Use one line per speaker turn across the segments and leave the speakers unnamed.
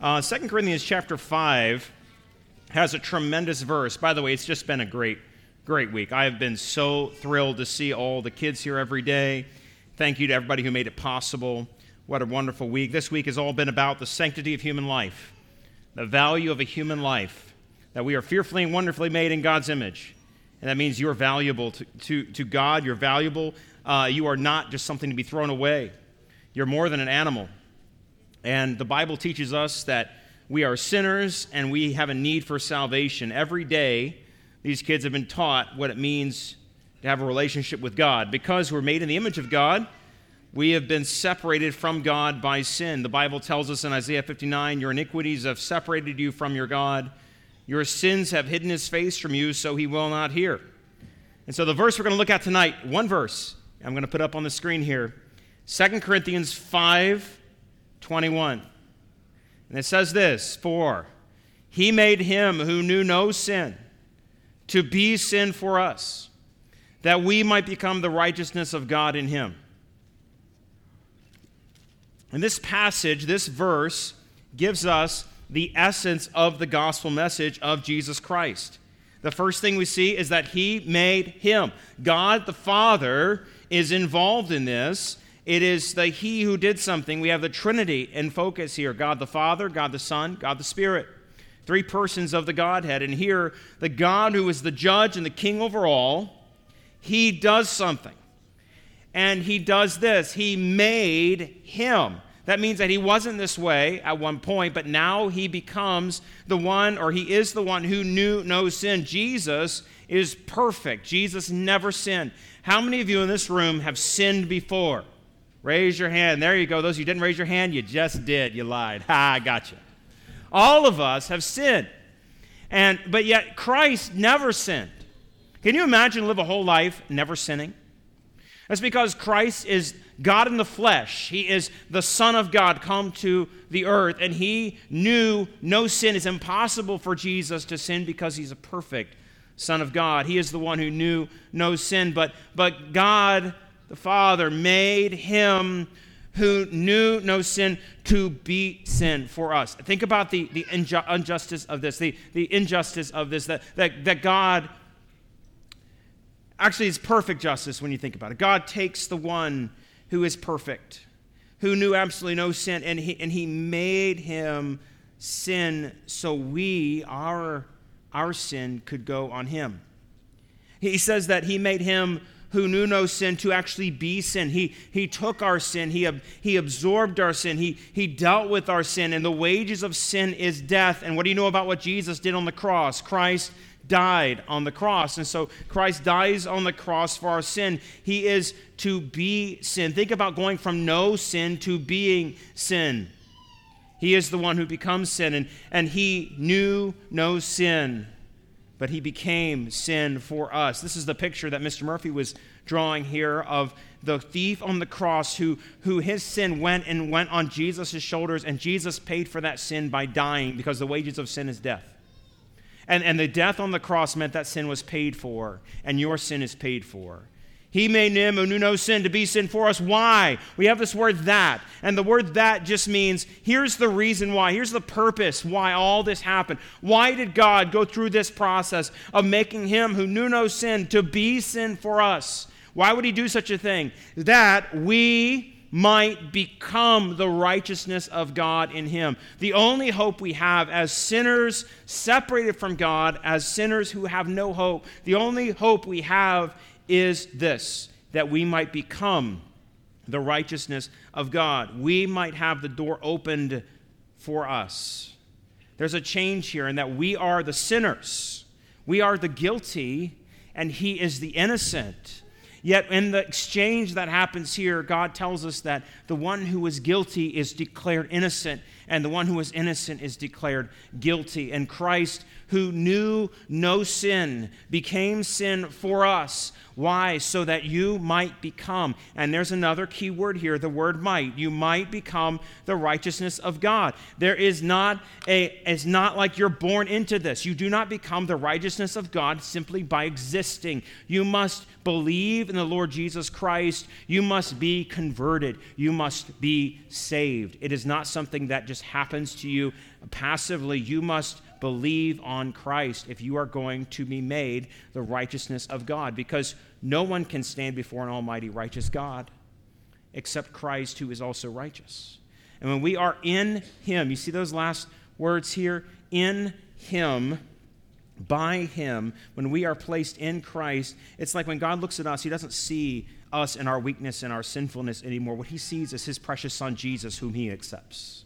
Uh, 2 Corinthians chapter 5 has a tremendous verse. By the way, it's just been a great, great week. I have been so thrilled to see all the kids here every day. Thank you to everybody who made it possible. What a wonderful week. This week has all been about the sanctity of human life, the value of a human life, that we are fearfully and wonderfully made in God's image. And that means you're valuable to, to, to God. You're valuable. Uh, you are not just something to be thrown away. You're more than an animal. And the Bible teaches us that we are sinners and we have a need for salvation. Every day, these kids have been taught what it means to have a relationship with God. Because we're made in the image of God, we have been separated from God by sin. The Bible tells us in Isaiah 59 Your iniquities have separated you from your God. Your sins have hidden his face from you, so he will not hear. And so, the verse we're going to look at tonight, one verse, I'm going to put up on the screen here 2 Corinthians 5 21. And it says this For he made him who knew no sin to be sin for us, that we might become the righteousness of God in him. And this passage, this verse, gives us the essence of the gospel message of Jesus Christ. The first thing we see is that he made him. God the Father is involved in this, it is the He who did something. We have the Trinity in focus here God the Father, God the Son, God the Spirit. Three persons of the Godhead. And here, the God who is the judge and the king over all, he does something. And he does this He made him. That means that he wasn't this way at one point, but now he becomes the one, or he is the one who knew no sin. Jesus is perfect. Jesus never sinned. How many of you in this room have sinned before? Raise your hand. There you go. Those you didn't raise your hand, you just did. You lied. Ha, I got you. All of us have sinned. And but yet Christ never sinned. Can you imagine live a whole life never sinning? That's because Christ is God in the flesh. He is the Son of God come to the earth, and he knew no sin. It's impossible for Jesus to sin because he's a perfect Son of God. He is the one who knew no sin, but, but God the Father made him who knew no sin to be sin for us. Think about the, the inju- injustice of this, the, the injustice of this, that, that, that God actually is perfect justice when you think about it. God takes the one who is perfect, who knew absolutely no sin, and he, and he made him sin so we, our, our sin, could go on him. He says that he made him who knew no sin to actually be sin. He, he took our sin, he, he absorbed our sin, he, he dealt with our sin, and the wages of sin is death. And what do you know about what Jesus did on the cross? Christ died on the cross. And so Christ dies on the cross for our sin. He is to be sin. Think about going from no sin to being sin. He is the one who becomes sin, and, and he knew no sin but he became sin for us. This is the picture that Mr. Murphy was drawing here of the thief on the cross who, who his sin went and went on Jesus' shoulders, and Jesus paid for that sin by dying because the wages of sin is death. And, and the death on the cross meant that sin was paid for, and your sin is paid for. He made him who knew no sin to be sin for us. Why? We have this word that. And the word that just means here's the reason why. Here's the purpose why all this happened. Why did God go through this process of making him who knew no sin to be sin for us? Why would he do such a thing? That we might become the righteousness of God in him. The only hope we have as sinners separated from God, as sinners who have no hope, the only hope we have is this that we might become the righteousness of God. We might have the door opened for us. There's a change here in that we are the sinners, we are the guilty, and He is the innocent. Yet, in the exchange that happens here, God tells us that the one who is guilty is declared innocent, and the one who is innocent is declared guilty. And Christ, who knew no sin, became sin for us why? So that you might become, and there's another key word here, the word might. You might become the righteousness of God. There is not a, it's not like you're born into this. You do not become the righteousness of God simply by existing. You must believe in the Lord Jesus Christ. You must be converted. You must be saved. It is not something that just just happens to you passively. You must believe on Christ if you are going to be made the righteousness of God, because no one can stand before an almighty righteous God except Christ, who is also righteous. And when we are in Him, you see those last words here? In Him, by Him, when we are placed in Christ, it's like when God looks at us, He doesn't see us and our weakness and our sinfulness anymore. What He sees is His precious Son, Jesus, whom He accepts.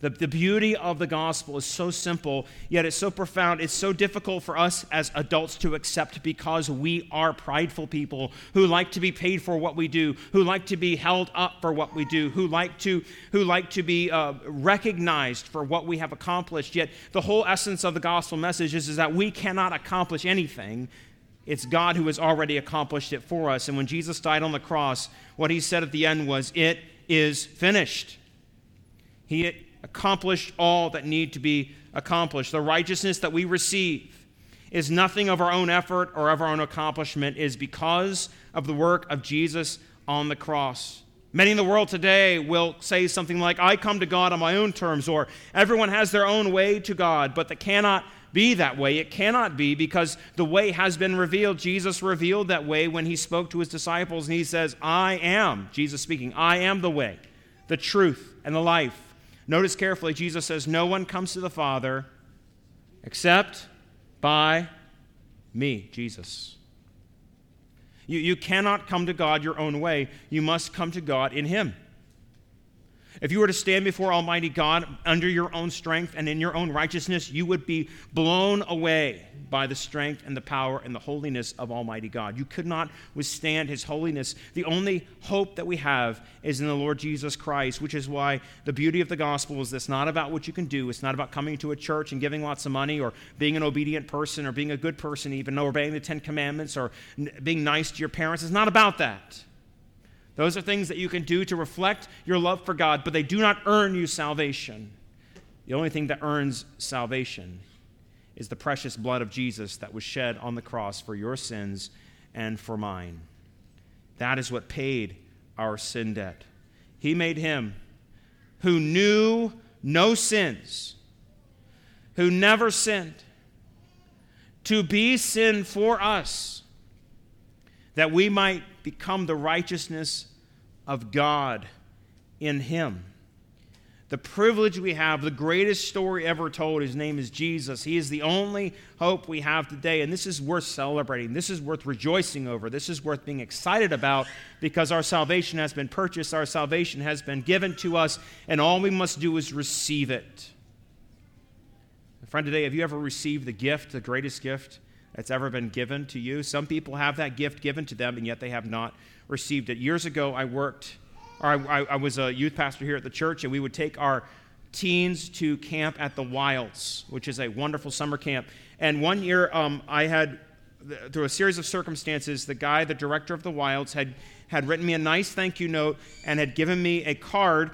The, the beauty of the gospel is so simple, yet it's so profound. It's so difficult for us as adults to accept because we are prideful people who like to be paid for what we do, who like to be held up for what we do, who like to, who like to be uh, recognized for what we have accomplished. Yet the whole essence of the gospel message is, is that we cannot accomplish anything. It's God who has already accomplished it for us. And when Jesus died on the cross, what he said at the end was, It is finished. He accomplished all that need to be accomplished. The righteousness that we receive is nothing of our own effort or of our own accomplishment, it is because of the work of Jesus on the cross. Many in the world today will say something like, I come to God on my own terms, or everyone has their own way to God, but that cannot be that way. It cannot be because the way has been revealed. Jesus revealed that way when he spoke to his disciples, and he says, I am, Jesus speaking, I am the way, the truth, and the life. Notice carefully, Jesus says, No one comes to the Father except by me, Jesus. You, you cannot come to God your own way. You must come to God in Him. If you were to stand before Almighty God under your own strength and in your own righteousness, you would be blown away by the strength and the power and the holiness of Almighty God. You could not withstand His holiness. The only hope that we have is in the Lord Jesus Christ, which is why the beauty of the gospel is this not about what you can do, it's not about coming to a church and giving lots of money or being an obedient person or being a good person, even obeying the Ten Commandments or being nice to your parents. It's not about that. Those are things that you can do to reflect your love for God, but they do not earn you salvation. The only thing that earns salvation is the precious blood of Jesus that was shed on the cross for your sins and for mine. That is what paid our sin debt. He made him who knew no sins, who never sinned, to be sin for us, that we might become the righteousness of God in Him. The privilege we have, the greatest story ever told, his name is Jesus. He is the only hope we have today. And this is worth celebrating. This is worth rejoicing over. This is worth being excited about because our salvation has been purchased, our salvation has been given to us, and all we must do is receive it. Friend, today, have you ever received the gift, the greatest gift? That's ever been given to you. Some people have that gift given to them, and yet they have not received it. Years ago, I worked, or I, I, was a youth pastor here at the church, and we would take our teens to camp at the Wilds, which is a wonderful summer camp. And one year, um, I had, through a series of circumstances, the guy, the director of the Wilds, had, had written me a nice thank you note and had given me a card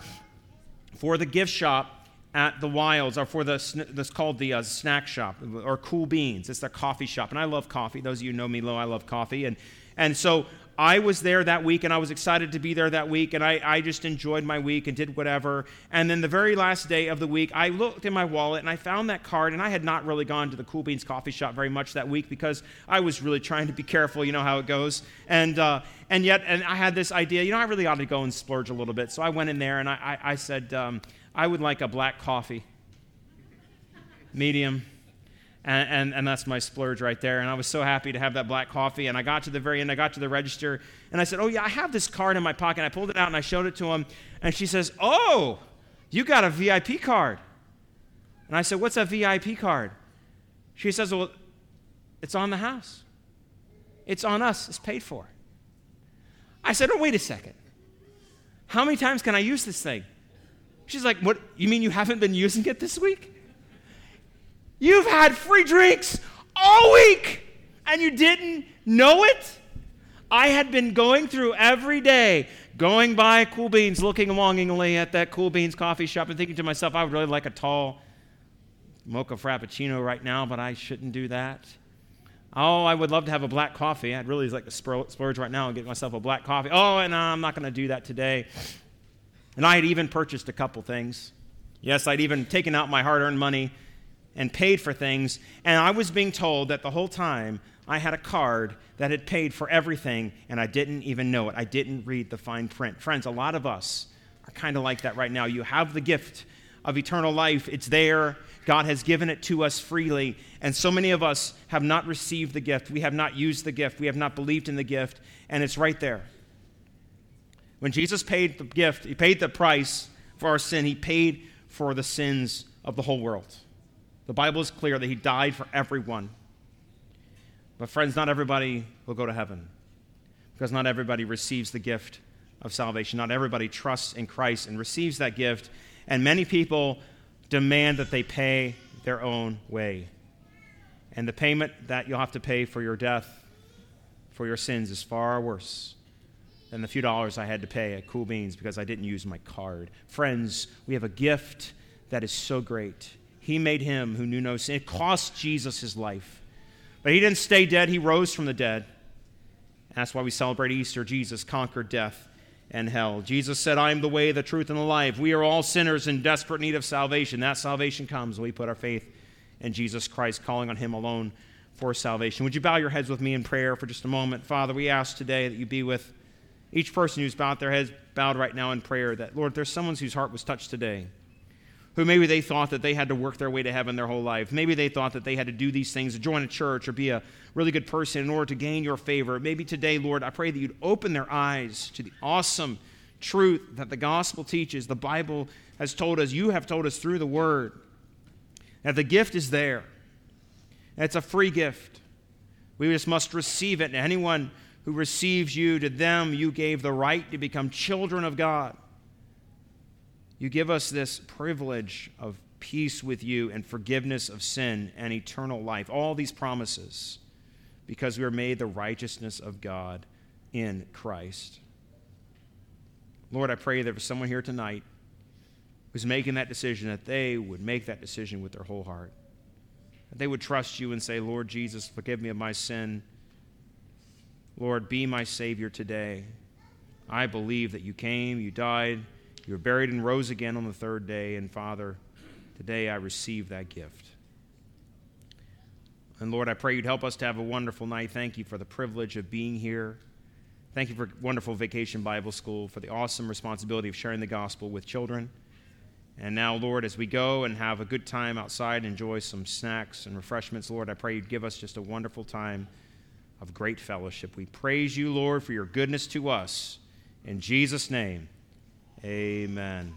for the gift shop at the Wilds or for the that's called the uh, snack shop or Cool Beans. It's their coffee shop, and I love coffee. Those of you know me, low, I love coffee, and and so I was there that week, and I was excited to be there that week, and I, I just enjoyed my week and did whatever. And then the very last day of the week, I looked in my wallet and I found that card, and I had not really gone to the Cool Beans coffee shop very much that week because I was really trying to be careful. You know how it goes, and. Uh, and yet, and I had this idea, you know, I really ought to go and splurge a little bit. So I went in there and I, I, I said, um, I would like a black coffee, medium. And, and, and, that's my splurge right there. And I was so happy to have that black coffee. And I got to the very end, I got to the register, and I said, Oh, yeah, I have this card in my pocket. I pulled it out and I showed it to him. And she says, Oh, you got a VIP card. And I said, What's a VIP card? She says, Well, it's on the house, it's on us, it's paid for. I said, Oh, wait a second. How many times can I use this thing? She's like, What? You mean you haven't been using it this week? You've had free drinks all week and you didn't know it? I had been going through every day, going by Cool Beans, looking longingly at that Cool Beans coffee shop and thinking to myself, I would really like a tall mocha frappuccino right now, but I shouldn't do that. Oh, I would love to have a black coffee. I'd really like to splurge right now and get myself a black coffee. Oh, and uh, I'm not going to do that today. And I had even purchased a couple things. Yes, I'd even taken out my hard earned money and paid for things, and I was being told that the whole time I had a card that had paid for everything, and I didn't even know it. I didn't read the fine print. Friends, a lot of us are kind of like that right now. You have the gift of eternal life, it's there. God has given it to us freely. And so many of us have not received the gift. We have not used the gift. We have not believed in the gift. And it's right there. When Jesus paid the gift, He paid the price for our sin, He paid for the sins of the whole world. The Bible is clear that He died for everyone. But, friends, not everybody will go to heaven because not everybody receives the gift of salvation. Not everybody trusts in Christ and receives that gift. And many people demand that they pay their own way. And the payment that you'll have to pay for your death, for your sins, is far worse than the few dollars I had to pay at Cool Beans because I didn't use my card. Friends, we have a gift that is so great. He made him who knew no sin. It cost Jesus his life. But he didn't stay dead, he rose from the dead. That's why we celebrate Easter. Jesus conquered death and hell. Jesus said, I am the way, the truth, and the life. We are all sinners in desperate need of salvation. That salvation comes when we put our faith in Jesus Christ, calling on him alone for salvation. Would you bow your heads with me in prayer for just a moment? Father, we ask today that you be with each person who's bowed their heads bowed right now in prayer, that, Lord, there's someone whose heart was touched today who maybe they thought that they had to work their way to heaven their whole life. Maybe they thought that they had to do these things, join a church or be a really good person in order to gain your favor. Maybe today, Lord, I pray that you'd open their eyes to the awesome truth that the gospel teaches, the Bible has told us, you have told us through the word, that the gift is there. It's a free gift. We just must receive it. And anyone who receives you, to them you gave the right to become children of God. You give us this privilege of peace with you and forgiveness of sin and eternal life. All these promises because we are made the righteousness of God in Christ. Lord, I pray that for someone here tonight who's making that decision, that they would make that decision with their whole heart. That they would trust you and say, Lord Jesus, forgive me of my sin. Lord, be my Savior today. I believe that you came, you died, you were buried and rose again on the third day, and Father, today I receive that gift. And Lord, I pray you'd help us to have a wonderful night. Thank you for the privilege of being here. Thank you for wonderful Vacation Bible School, for the awesome responsibility of sharing the gospel with children. And now, Lord, as we go and have a good time outside, enjoy some snacks and refreshments, Lord, I pray you'd give us just a wonderful time of great fellowship. We praise you, Lord, for your goodness to us. In Jesus' name. Amen.